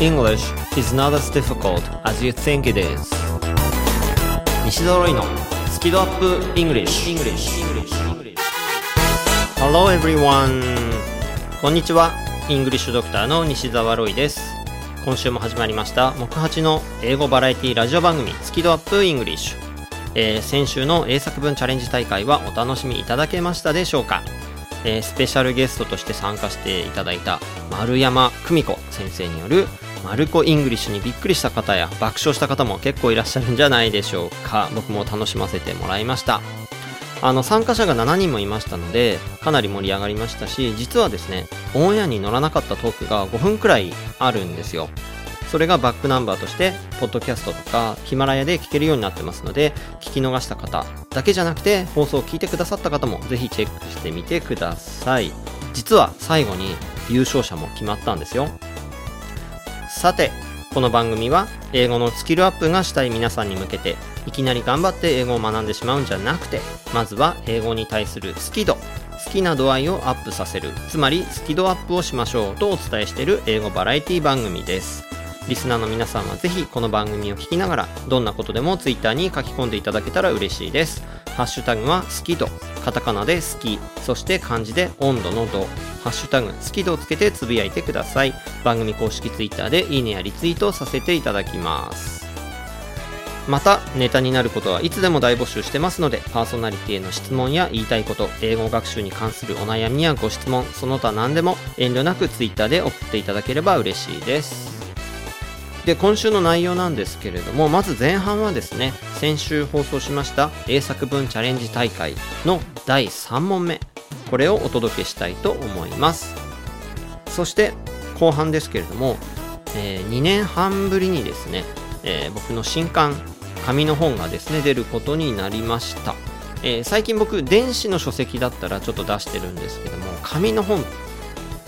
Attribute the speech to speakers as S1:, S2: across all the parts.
S1: English is not as difficult as you think it is. 西澤ロイのスキドアップ English, English. Hello everyone. こんにちは。 English Doctor の西澤ロイです。今週も始まりました。木8の英語バラエティラジオ番組スキ度 UP English、えー、先週の英作文チャレンジ大会はお楽しみいただけましたでしょうか？えー、スペシャルゲストとして参加していただいた丸山久美子先生によるマルコ English にびっくりした方や爆笑した方も結構いらっしゃるんじゃないでしょうか僕も楽しませてもらいましたあの参加者が7人もいましたのでかなり盛り上がりましたし実はですねオンエアに乗らなかったトークが5分くらいあるんですよそれがバックナンバーとして、ポッドキャストとかヒマラヤで聞けるようになってますので、聞き逃した方だけじゃなくて、放送を聞いてくださった方もぜひチェックしてみてください。実は最後に優勝者も決まったんですよ。さて、この番組は英語のスキルアップがしたい皆さんに向けていきなり頑張って英語を学んでしまうんじゃなくてまずは英語に対する好き度好きな度合いをアップさせるつまりスキドアップをしましょうとお伝えしている英語バラエティ番組ですリスナーの皆さんはぜひこの番組を聞きながらどんなことでも Twitter に書き込んでいただけたら嬉しいです。ハッシュタグは好き度、カタカナで好き、そして漢字で温度の度、ハッシュタグ好き度をつけてつぶやいてください。番組公式 Twitter でいいねやリツイートさせていただきます。またネタになることはいつでも大募集してますのでパーソナリティへの質問や言いたいこと英語学習に関するお悩みやご質問その他何でも遠慮なく Twitter で送っていただければ嬉しいですで今週の内容なんですけれどもまず前半はですね先週放送しました英作文チャレンジ大会の第3問目これをお届けしたいと思います。そして後半ですけれども、えー、2年半ぶりにですね、えー、僕の新刊紙の本がですね出ることになりました。えー、最近僕電子の書籍だったらちょっと出してるんですけども紙の本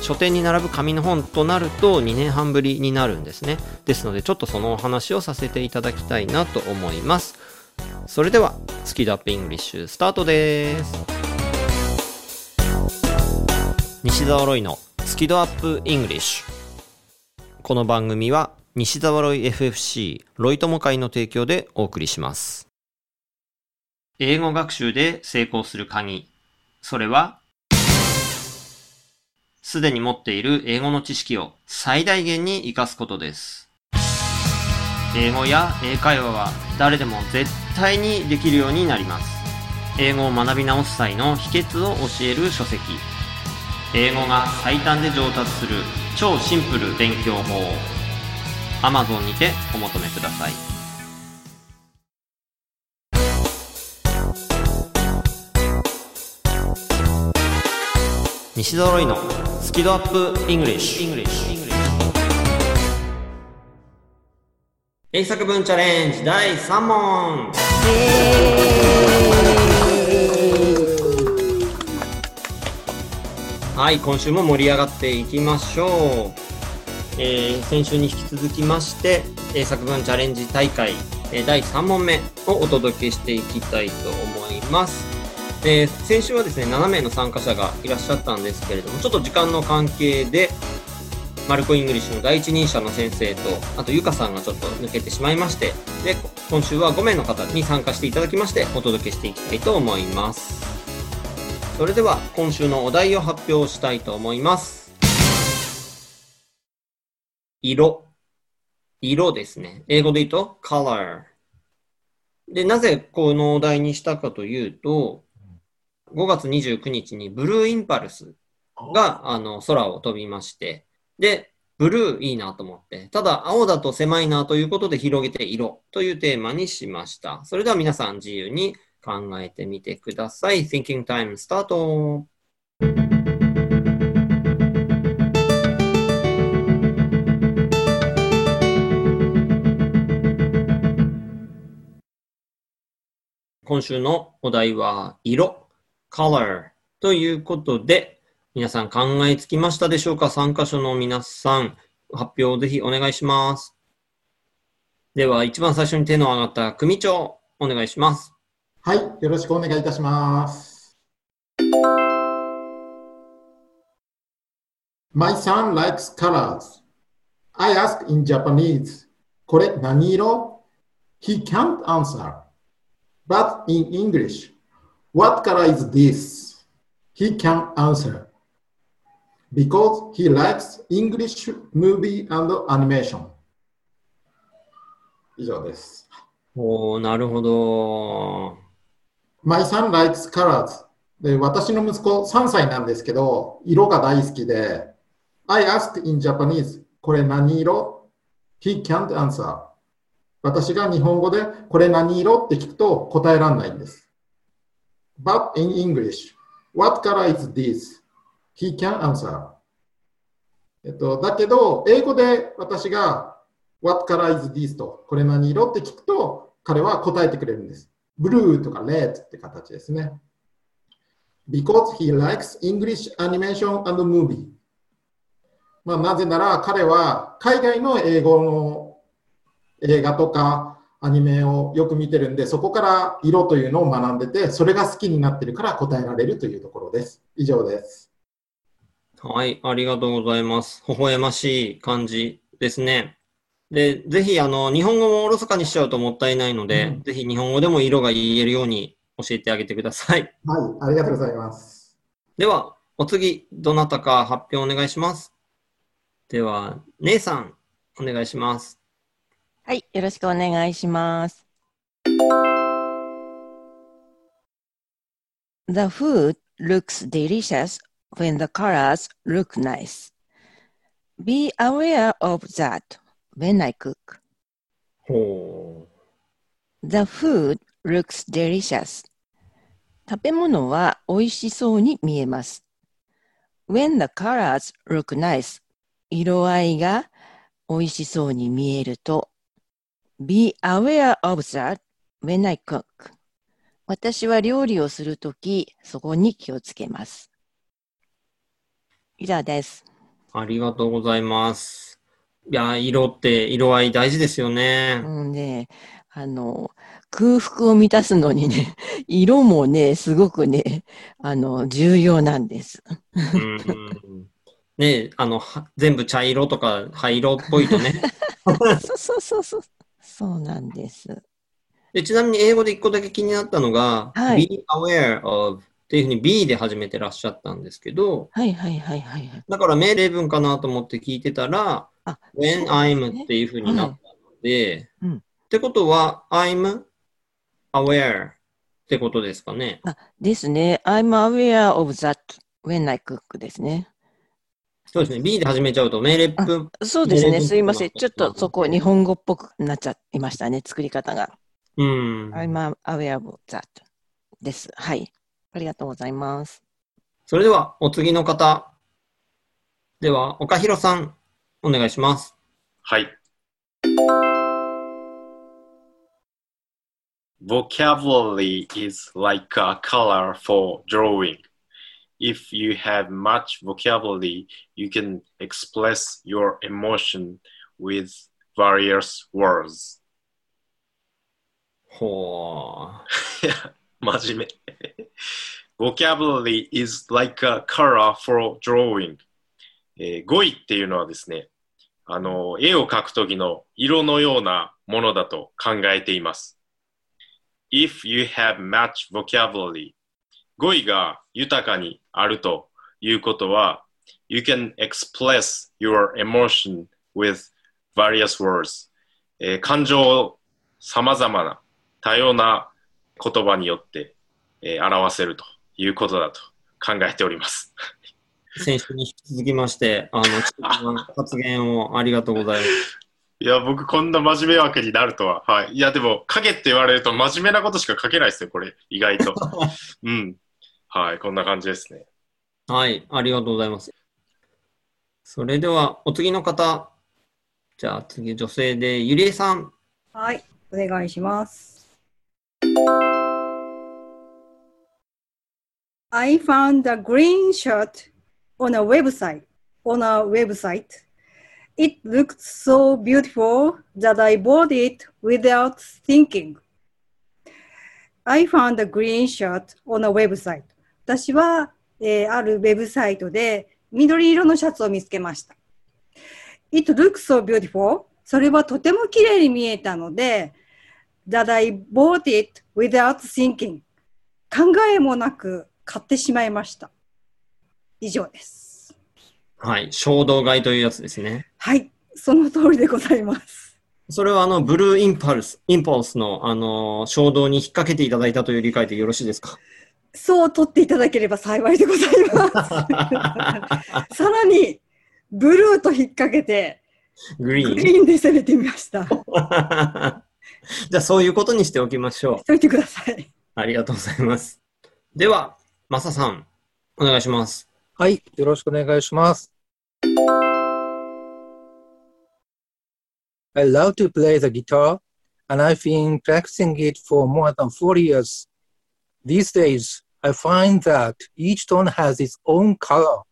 S1: 書店に並ぶ紙の本となると2年半ぶりになるんですね。ですのでちょっとそのお話をさせていただきたいなと思います。それでは、スキドアップイングリッシュスタートです。西澤ロイのスキドアップイングリッシュ。この番組は西澤ロイ FFC ロイ友会の提供でお送りします。英語学習で成功する鍵。それはすでに持っている英語の知識を最大限に活かすことです。英語や英会話は誰でも絶対にできるようになります。英語を学び直す際の秘訣を教える書籍。英語が最短で上達する超シンプル勉強法。Amazon にてお求めください。西揃いのスキドアップイングリッシュ。英作文チャレンジ第3問。はい今週も盛り上がっていきましょう、えー、先週に引き続きまして英作文チャレンジ大会第3問目をお届けしていきたいと思います。えー、先週はですね、7名の参加者がいらっしゃったんですけれども、ちょっと時間の関係で、マルコ・イングリッシュの第一人者の先生と、あとゆかさんがちょっと抜けてしまいまして、で、今週は5名の方に参加していただきまして、お届けしていきたいと思います。それでは、今週のお題を発表したいと思います。色。色ですね。英語で言うと、color。で、なぜこのお題にしたかというと、5月29日にブルーインパルスがあの空を飛びまして、で、ブルーいいなと思って、ただ青だと狭いなということで広げて色というテーマにしました。それでは皆さん自由に考えてみてください。Thinking Time スタート今週のお題は色。Color ということで、皆さん考えつきましたでしょうか？参加者の皆さん、発表をぜひお願いします。では、一番最初に手の挙がった組長、お願いします。
S2: はい、よろしくお願いいたします。My son likes colors. I ask in Japanese, これ何色 ?He can't answer. But in English, what color is this? He can answer. Because he likes English movie and animation. 以上です。
S1: おー、なるほど。
S2: My son likes colors. で私の息子3歳なんですけど、色が大好きで、I asked in Japanese, これ何色 ?He can't answer. 私が日本語でこれ何色って聞くと答えられないんです。But in English, what color is this? He can answer. えっと、だけど、英語で私が What color is this? とこれ何色って聞くと彼は答えてくれるんです。ブルーとか red って形ですね。Because he likes English animation and movie. まあ、なぜなら彼は海外の英語の映画とかアニメをよく見てるんで、そこから色というのを学んでて、それが好きになってるから答えられるというところです。以上です。
S1: はい、ありがとうございます。微笑ましい感じですね。で、ぜひ、あの、日本語もおろそかにしちゃうともったいないので、
S2: うん
S1: ぜひ日本語でも色が言えるように教えてあげてください。
S2: はい、ありがとうございます。
S1: では、お次、どなたか発表お願いします。では、姉さん、お願いします。
S3: はい、よろしくお願いします。The food looks delicious when the colors look nice. Be aware of that when I cook.
S1: ほ
S3: The food looks delicious. 食べ物は美味しそうに見えます。When the colors look nice. 色合いが美味しそうに見えると。Be aware of that when I cook. 私は料理をするとき、そこに気をつけます。以上です。
S1: う。ありがとうございます。いや、色って、色合い大事ですよね。
S3: うんね、あの、空腹を満たすのにね、色もね、すごくね、あの、重要なんです。
S1: うんうんねあの、は全部茶色とか灰色っぽいとね。
S3: そうそうそうそう。そうなんです。
S1: でちなみに英語で一個だけ気になったのが、
S3: はい
S1: be aware of っていうふうに be で始めてらっしゃったんですけど、
S3: はいはいはいはいはい。
S1: だから命令文かなと思って聞いてたら、
S3: あ、
S1: when I'm っていうふうになったので、
S3: うん
S1: ってことは I'm aware ってことですかね？
S3: ですね。I'm aware of that when I cook ですね。
S1: そうですね。be で始めちゃうと命令文、
S3: そうですね。すいません。ちょっとそこ日本語っぽくなっちゃいましたね。作り方が。
S1: うん。
S3: I'm aware of that です。はい。ありがとうございます。
S1: それではお次の方。では、岡弘さん、お願いします。
S4: はい。Vocabulary is like a color for drawing. If you have much vocabulary, you can express your emotion with various words.
S1: ほ
S4: いや真面目。Vocabulary is like a color for drawing. えー語彙っていうのはですね、あの、絵を描くときの色のようなものだと考えています。If you have much vocabulary, 語彙が豊かにあるということは、You can express your emotion with various words. えー感情を様々な多様な言葉によって、えー表せるということだと考えております。
S1: う。先週に引き続きまして、あの、発言をありがとうございます。
S4: いや、僕こんな真面目枠になるとは。はい。いや、でも、書けって言われると真面目なことしか書けないですよ、これ。意外と。うん。はい、こんな感じですね。
S1: はい、ありがとうございます。それでは、お次の方。じゃあ次、女性で、ゆりえさん。
S5: はい、お願いします。I found a green shirt on a website. On a website. It looked so beautiful that I bought it without thinking. I found a green shirt on a website. 私は、えーあるウェブサイトで緑色のシャツを見つけました。It looks so beautiful. それはとても綺麗に見えたので、that I bought it without thinking. 考えもなく買ってしまいました。以上です。
S1: はい。衝動買いというやつですね。
S5: はい、その通りでございます。
S1: それはあの、ブルーインパルス、インパルスのあの、衝動に引っ掛けていただいたという理解でよろしいですか？
S5: そう取っていただければ幸いでございます。さらに、ブルーと引っ掛けて、
S1: グリーン。
S5: グリーンで攻めてみました。
S1: じゃあそういうことにしておきましょう
S5: し。といてください。
S1: ありがとうございます。では、マサさん、お願いします。
S6: はい、よろしくお願いします。I love to play the guitar, and I've been practicing it for more than 40 years. These days, I find that each tone has its own color.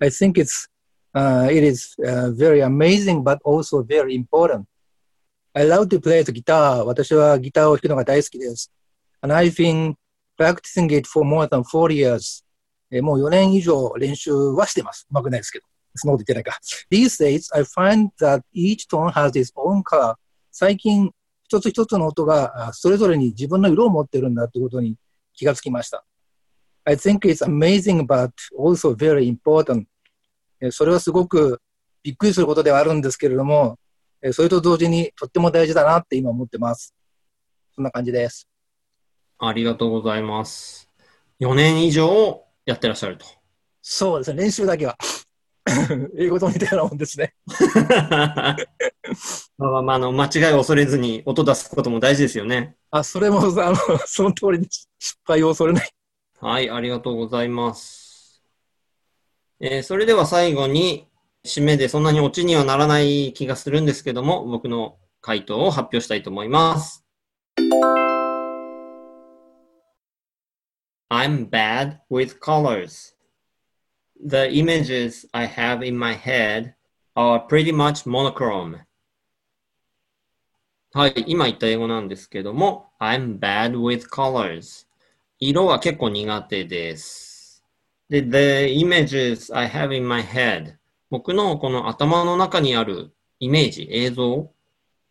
S6: I think it's uh, it is uh, very amazing, but also very important. I love to play the guitar. 私はギターを弾くのが大好きです。And I've been practicing it for more than 40 years. えもう4年以上練習はしてます。うまくないですけど。そんなこと言ってないか。These days, I find that each tone has its own color. 最近、一つ一つの音がそれぞれに自分の色を持ってるんだということに気がつきました。I think it's amazing, but also very important. えーそれはすごくびっくりすることではあるんですけれども、えーそれと同時にとっても大事だなって今思ってます。そんな感じです。
S1: ありがとうございます。4年以上やってらっしゃると。
S6: そうですね、練習だけは。英語と似たようなもんですね。
S1: まあまあまあ、あの、間違いを恐れずに音出すことも大事ですよね。
S6: あ、それも、あの、その通りに失敗を恐れない。
S1: はい、ありがとうございます。えーそれでは最後に、締めでそんなにオチにはならない気がするんですけども、僕の回答を発表したいと思います。I'm bad with colors. The images I have in my head are pretty much monochrome. はい、今言った英語なんですけども、I'm bad with colors. 色は結構苦手です。で、the images I have in my head 僕のこの頭の中にあるイメージ、映像、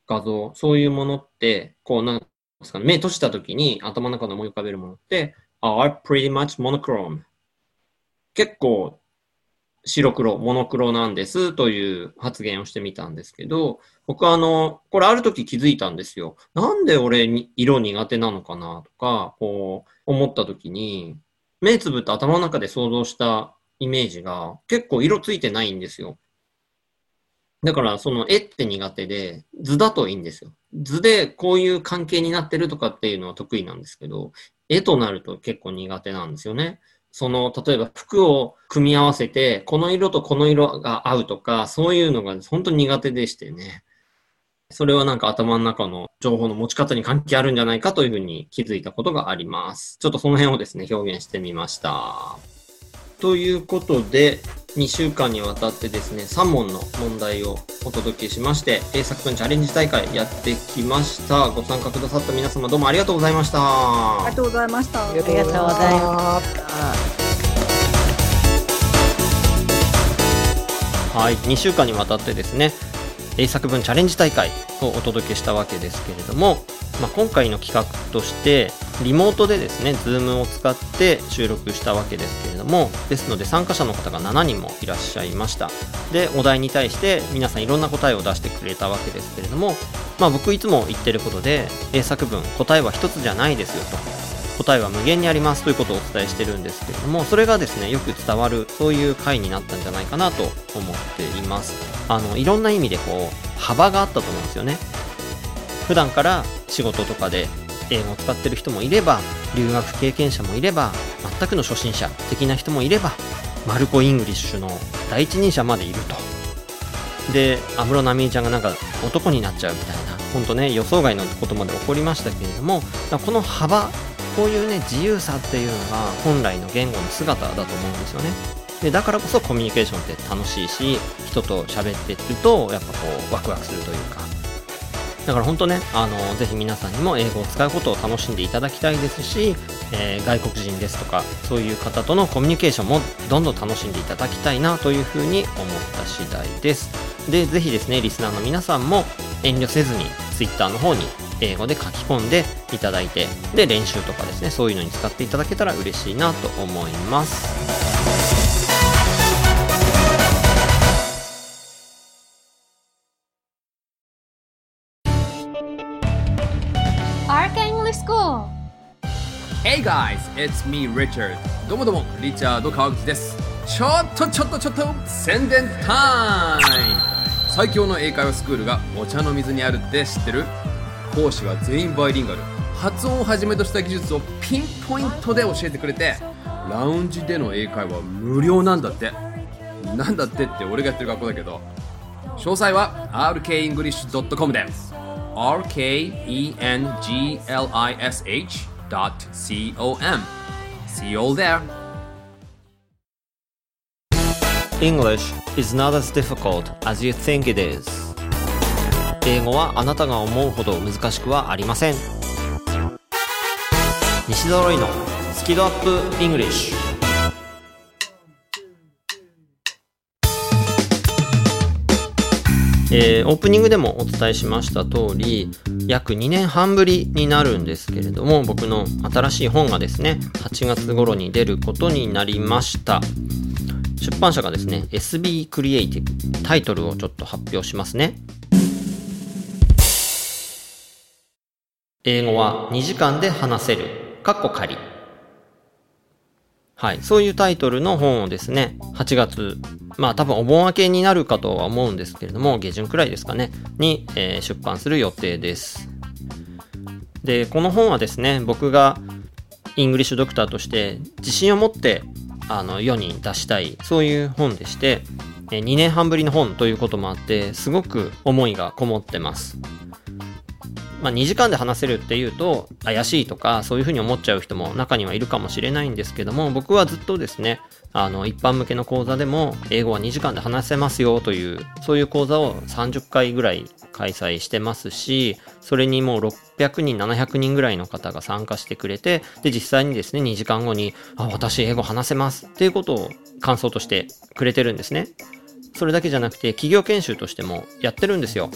S1: 画像、そういうものって、こうなんですかね、目閉じた時に頭の中で思い浮かべるものって、are pretty much monochrome 結構白黒、モノクロなんですという発言をしてみたんですけど、僕はあの、これある時気づいたんですよ。なんで俺に色苦手なのかなとか、こう思った時に、目つぶって頭の中で想像したイメージが結構色ついてないんですよ。だからその絵って苦手で、図だといいんですよ。図でこういう関係になってるとかっていうのは得意なんですけど、絵となると結構苦手なんですよね。その、例えば服を組み合わせて、この色とこの色が合うとか、そういうのが本当に苦手でしてね。それはなんか頭の中の情報の持ち方に関係あるんじゃないかというふうに気づいたことがあります。ちょっとその辺をですね、表現してみました。ということで、2週間にわたってですね、3問の問題をお届けしまして、英作文チャレンジ大会やってきました。ご参加くださった皆様どうもありがとうございました。
S5: ありがとうございました。
S3: ありがとうございます。
S1: はい、2週間にわたってですね、英作文チャレンジ大会をお届けしたわけですけれども、まあ、今回の企画として、リモートでですね、Zoom を使って収録したわけですけれども、ですので参加者の方が7人もいらっしゃいました。で、お題に対して皆さんいろんな答えを出してくれたわけですけれども、まあ僕いつも言ってることで、英作文、答えは一つじゃないですよと。答えは無限にありますということをお伝えしてるんですけれども、それがですね、よく伝わる、そういう回になったんじゃないかなと思っています。あの、いろんな意味でこう、幅があったと思うんですよね。普段から仕事とかで英語を使ってる人もいれば、留学経験者もいれば、全くの初心者的な人もいれば、マルコ・イングリッシュの第一人者までいると。で、安室奈美恵ちゃんがなんか男になっちゃうみたいな、ほんとね、予想外のことまで起こりましたけれども、この幅、こういうね、自由さっていうのが本来の言語の姿だと思うんですよね。で、だからこそコミュニケーションって楽しいし、人と喋ってると、やっぱこう、ワクワクするというか。だから本当ね、あの、ぜひ皆さんにも英語を使うことを楽しんでいただきたいですし、えー外国人ですとか、そういう方とのコミュニケーションもどんどん楽しんでいただきたいなというふうに思った次第です。で、ぜひですね、リスナーの皆さんも遠慮せずに Twitter の方に英語で書き込んでいただいて、で、練習とかですね、そういうのに使っていただけたら嬉しいなと思います。
S7: Arca English School.
S8: Hey guys, it's me Richard どうもどうもリチャード川口ですちょっとちょっとちょっと宣伝タイム最強の英会話スクールがお茶の水にあるって知ってる？講師は全員バイリンガル発音をはじめとした技術をピンポイントで教えてくれてラウンジでの英会話無料なんだってなんだってって俺がやってる学校だけど詳細は rkenglish.com で rkenglish.com See you all there
S1: English is not as difficult as you think it is 英語はあなたが思うほど難しくはありません。西澤ロイのスキドアップ English えーオープニングでもお伝えしました通り約2年半ぶりになるんですけれども僕の新しい本がですね8月頃に出ることになりました。出版社がですね SB クリエイティブタイトルをちょっと発表しますね。英語は2時間で話せる。かっこ仮。はい。そういうタイトルの本をですね8月まあ多分お盆明けになるかとは思うんですけれども下旬くらいですかねに、えー出版する予定です。でこの本はですね僕がイングリッシュドクターとして自信を持ってあの世に出したいそういう本でして2年半ぶりの本ということもあってすごく思いがこもってます。まあ、2時間で話せるっていうと怪しいとかそういうふうに思っちゃう人も中にはいるかもしれないんですけども僕はずっとですねあの一般向けの講座でも英語は2時間で話せますよというそういう講座を30回ぐらい開催してますしそれにもう600人700人ぐらいの方が参加してくれてで実際にですね2時間後に「あ私英語話せます」っていうことを感想としてくれてるんですね。それだけじゃなくて企業研修としてもやってるんですよ。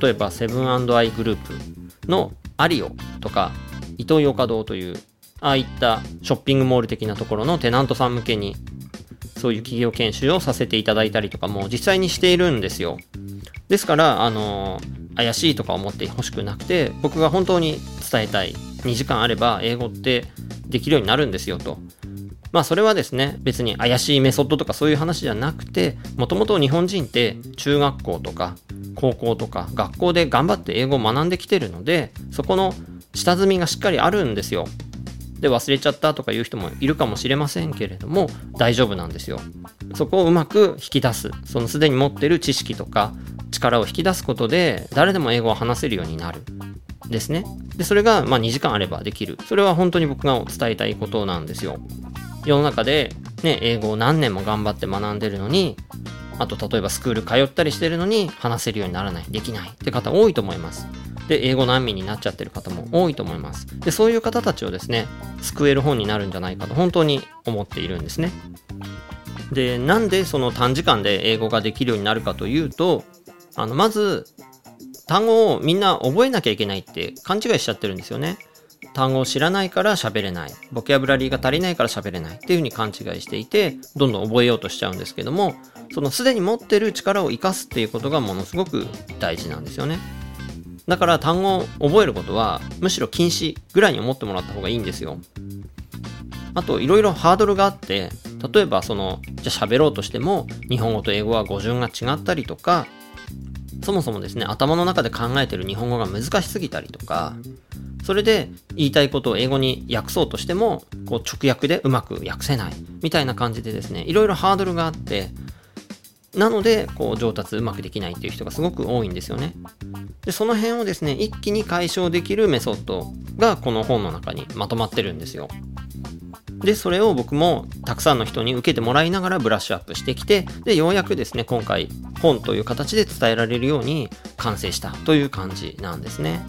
S1: 例えばセブンアイグループのアリオとかイトーヨーカドーというああいったショッピングモール的なところのテナントさん向けにそういう企業研修をさせていただいたりとかも実際にしているんですよ。ですからあの怪しいとか思ってほしくなくて僕が本当に伝えたい2時間あれば英語ってできるようになるんですよと。まあそれはですね別に怪しいメソッドとかそういう話じゃなくてもともと日本人って中学校とか高校とか学校で頑張って英語を学んできてるのでそこの下積みがしっかりあるんですよ。で忘れちゃったとかいう人もいるかもしれませんけれども大丈夫なんですよ。そこをうまく引き出す。そのすでに持ってる知識とか力を引き出すことで誰でも英語を話せるようになる。ですね。でそれがま2時間あればできる。それは本当に僕が伝えたいことなんですよ。世の中で、ね、英語を何年も頑張って学んでるのにあと例えばスクール通ったりしてるのに話せるようにならない。できない。って方多いと思います。で英語難民になっちゃってる方も多いと思います。でそういう方たちをですね救える本になるんじゃないかと本当に思っているんですね。でなんでその短時間で英語ができるようになるかというとあのまず単語をみんな覚えなきゃいけないって勘違いしちゃってるんですよね。単語を知らないから喋れない。ボキャブラリーが足りないから喋れない。っていうふうに勘違いしていてどんどん覚えようとしちゃうんですけどもそのすでに持ってる力を生かすっていうことがものすごく大事なんですよね。だから単語を覚えることはむしろ禁止ぐらいに思ってもらった方がいいんですよ。あといろいろハードルがあって例えばそのじゃあ喋ろうとしても日本語と英語は語順が違ったりとかそもそもですね頭の中で考えてる日本語が難しすぎたりとかそれで言いたいことを英語に訳そうとしてもこう直訳でうまく訳せない。みたいな感じでですねいろいろハードルがあってなのでこう上達うまくできないっていう人がすごく多いんですよね。でその辺をですね一気に解消できるメソッドがこの本の中にまとまってるんですよ。でそれを僕もたくさんの人に受けてもらいながらブラッシュアップしてきてでようやくですね今回本という形で伝えられるように完成したという感じなんですね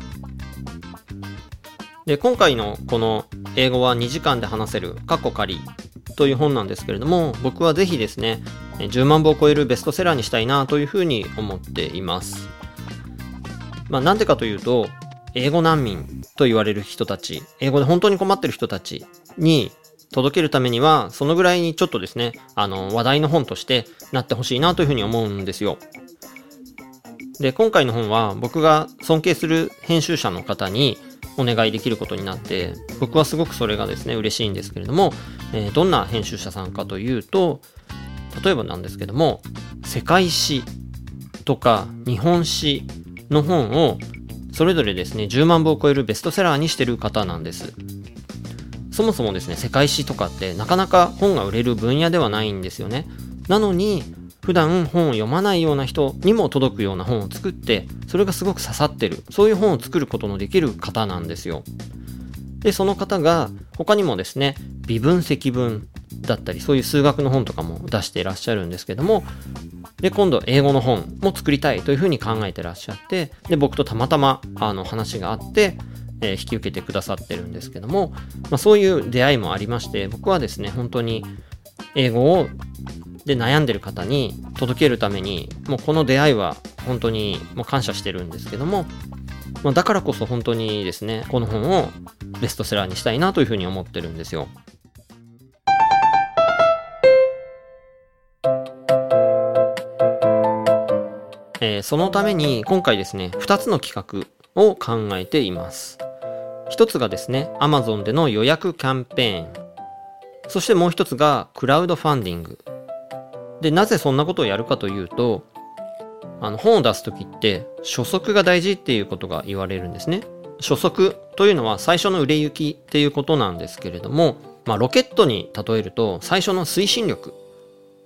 S1: で今回のこの英語は2時間で話せるカッコ仮という本なんですけれども僕はぜひですね10万部を超えるベストセラーにしたいなというふうに思っています。まあ、なんでかというと、英語難民と言われる人たち、英語で本当に困ってる人たちに届けるためには、そのぐらいにちょっとですね、あの、話題の本としてなってほしいなというふうに思うんですよ。で、今回の本は僕が尊敬する編集者の方にお願いできることになって、僕はすごくそれがですね、嬉しいんですけれども、えーどんな編集者さんかというと、例えばなんですけども、世界史とか日本史の本をそれぞれですね、10万部を超えるベストセラーにしてる方なんです。そもそもですね、世界史とかってなかなか本が売れる分野ではないんですよね。なのに、普段本を読まないような人にも届くような本を作って、それがすごく刺さってる、そういう本を作ることのできる方なんですよ。で、その方が他にもですね、微分積分だったり、そういう数学の本とかも出していらっしゃるんですけども、で、今度英語の本も作りたいというふうに考えてらっしゃって、で、僕とたまたまあの話があって、えー引き受けてくださってるんですけども、まあ、そういう出会いもありまして、僕はですね、本当に英語をで悩んでる方に届けるために、もうこの出会いは本当にもう感謝してるんですけども、まあ、だからこそ本当にですね、この本をベストセラーにしたいなというふうに思ってるんですよ。えーそのために今回ですね、2つの企画を考えています。一つがですね、Amazon での予約キャンペーン。そしてもう一つがクラウドファンディング。で、なぜそんなことをやるかというと、あの本を出すときって初速が大事っていうことが言われるんですね。初速というのは最初の売れ行きっていうことなんですけれども、まあロケットに例えると最初の推進力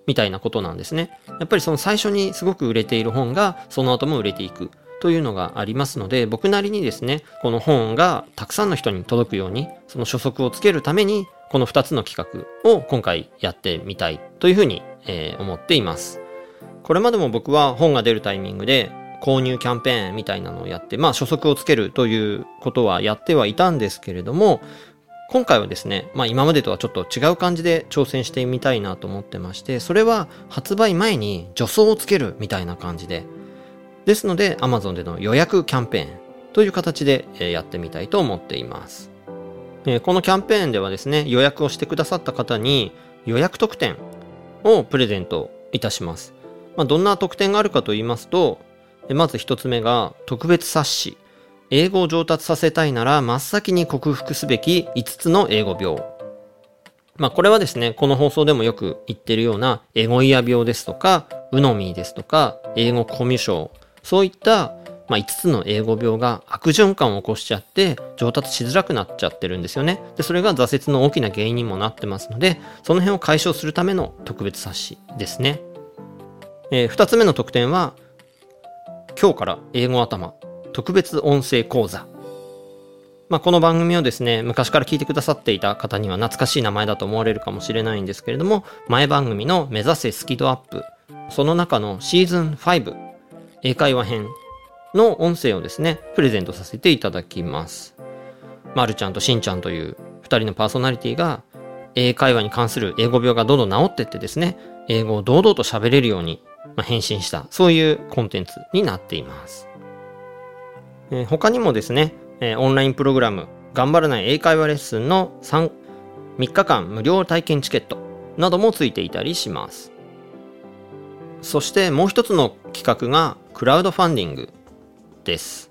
S1: みたいなことなんですね。やっぱりその最初にすごく売れている本がその後も売れていくというのがありますので、僕なりにですね、この本がたくさんの人に届くように、その初速をつけるために、この2つの企画を今回やってみたいというふうに、えー思っています。これまでも僕は本が出るタイミングで購入キャンペーンみたいなのをやって、まあ初速をつけるということはやってはいたんですけれども、今回はですね、まあ今までとはちょっと違う感じで挑戦してみたいなと思ってまして、それは発売前に助走をつけるみたいな感じで、ですので Amazon での予約キャンペーンという形でやってみたいと思っています。えこのキャンペーンではですね、予約をしてくださった方に予約特典をプレゼントいたします。まあ、どんな特典があるかと言いますと、まず一つ目が特別冊子。英語を上達させたいなら真っ先に克服すべき5つの英語病。まあこれはですね、この放送でもよく言ってるようなエゴイア病ですとか、ウノミーですとか、英語コミュ障、そういった、まあ、5つの英語病が悪循環を起こしちゃって上達しづらくなっちゃってるんですよね。で、それが挫折の大きな原因にもなってますので、その辺を解消するための特別冊子ですね。え2つ目の特典は、今日から英語頭特別音声講座。まあ、この番組をですね、昔から聞いてくださっていた方には懐かしい名前だと思われるかもしれないんですけれども、前番組の目指せスキドアップ、その中のシーズン5、英会話編の音声をですね、プレゼントさせていただきます。まるちゃんとしんちゃんという二人のパーソナリティが、英会話に関する英語病がどんどん治ってってですね、英語を堂々と喋れるように、まあ、変身した、そういうコンテンツになっています。えー他にもですね、えオンラインプログラム、頑張らない英会話レッスンの 3, 3日間無料体験チケットなどもついていたりします。そしてもう一つの企画がクラウドファンディングです。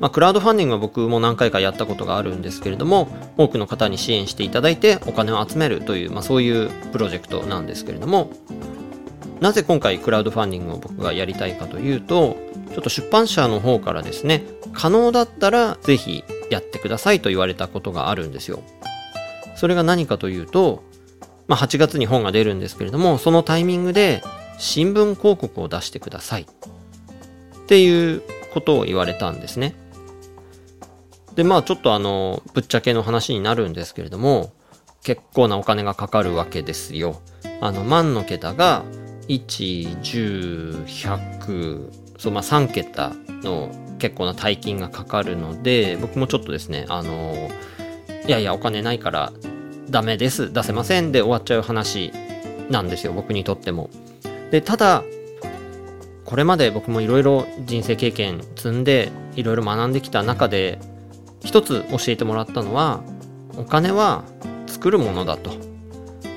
S1: まあ、クラウドファンディングは僕も何回かやったことがあるんですけれども、多くの方に支援していただいてお金を集めるという、まあ、そういうプロジェクトなんですけれども、なぜ今回クラウドファンディングを僕がやりたいかというと、ちょっと出版社の方からですね、可能だったらぜひやってくださいと言われたことがあるんですよ。それが何かというと、まあ、8月に本が出るんですけれども、そのタイミングで新聞広告を出してくださいっていうことを言われたんですね。で、まあちょっとあの、ぶっちゃけの話になるんですけれども、結構なお金がかかるわけですよ。あの、万の桁が1、10、100、そう、まあ3桁の結構な大金がかかるので、僕もちょっとですね、あの、いやいやお金ないからダメです、出せませんで終わっちゃう話なんですよ、僕にとっても。で、ただ、これまで僕もいろいろ人生経験積んで、いろいろ学んできた中で、一つ教えてもらったのは、お金は作るものだと。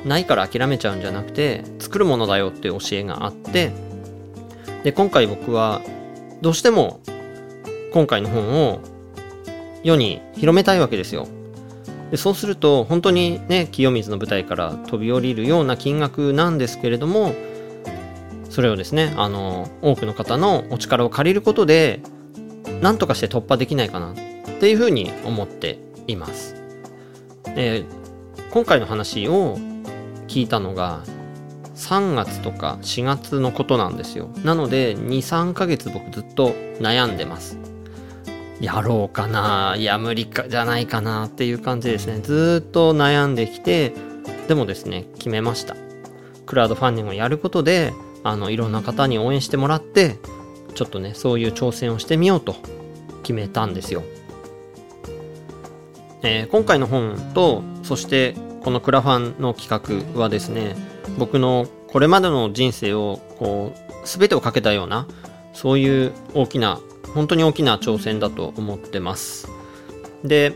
S1: ないから諦めちゃうんじゃなくて、作るものだよって教えがあって、で、今回僕は、どうしても、今回の本を世に広めたいわけですよ。でそうすると本当にね清水の舞台から飛び降りるような金額なんですけれどもそれをですねあの多くの方のお力を借りることで何とかして突破できないかなっていうふうに思っています。え今回の話を聞いたのが3月とか4月のことなんですよ。なので2、3ヶ月僕ずっと悩んでます。やろうかないや無理かじゃないかなっていう感じですねずっと悩んできてでもですね決めましたクラウドファンディングをやることであのいろんな方に応援してもらってちょっとねそういう挑戦をしてみようと決めたんですよ、えー、今回の本とそしてこのクラファンの企画はですね僕のこれまでの人生をこう全てをかけたようなそういう大きな本当に大きな挑戦だと思ってます。で、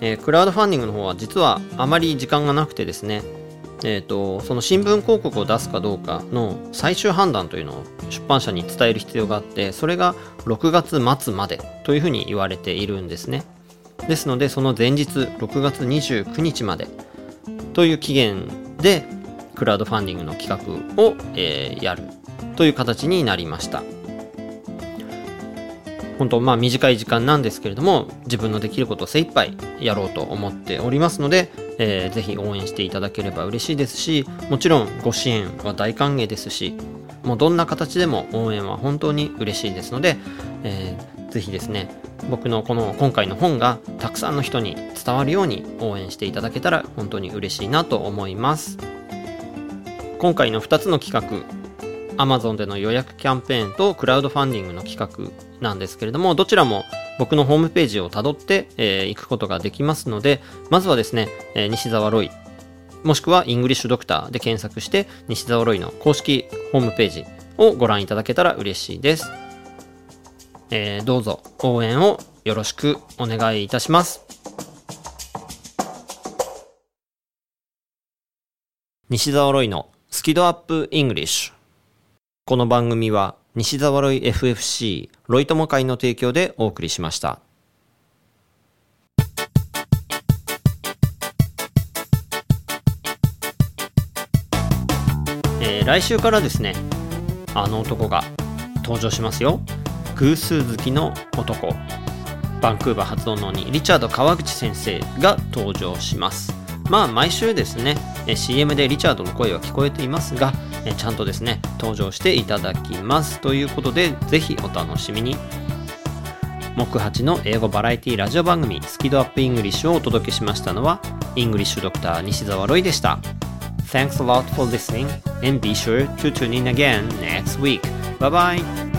S1: えー、クラウドファンディングの方は実はあまり時間がなくてですね、えーと、その新聞広告を出すかどうかの最終判断というのを出版社に伝える必要があってそれが6月末までというふうに言われているんですね。ですのでその前日6月29日までという期限でクラウドファンディングの企画を、えー、やるという形になりました。本当まあ短い時間なんですけれども自分のできることを精一杯やろうと思っておりますので、えー、ぜひ応援していただければ嬉しいですしもちろんご支援は大歓迎ですしもうどんな形でも応援は本当に嬉しいですので、えー、ぜひですね僕のこの今回の本がたくさんの人に伝わるように応援していただけたら本当に嬉しいなと思います。今回の2つの企画 Amazon での予約キャンペーンとクラウドファンディングの企画なんですけれども、どちらも僕のホームページをたどって、えー、行くことができますので、まずはですね、えー、西澤ロイ、もしくはイングリッシュドクターで検索して、西澤ロイの公式ホームページをご覧いただけたら嬉しいです。えー、どうぞ応援をよろしくお願いいたします。西澤ロイのスキ度アップイングリッシュ。この番組は西澤ロイ FFC ロイ友会の提供でお送りしました。えー、来週からですね、あの男が登場しますよ。偶数好きの男。バンクーバー発音のにリチャード川口先生が登場します。まあ毎週ですね、CM でリチャードの声は聞こえていますが、えちゃんとですね、登場していただきます。ということで、ぜひお楽しみに。木八の英語バラエティラジオ番組スキドアップイングリッシュをお届けしましたのは、イングリッシュドクター西澤ロイでした。Thanks a lot for listening and be sure to tune in again next week. Bye bye!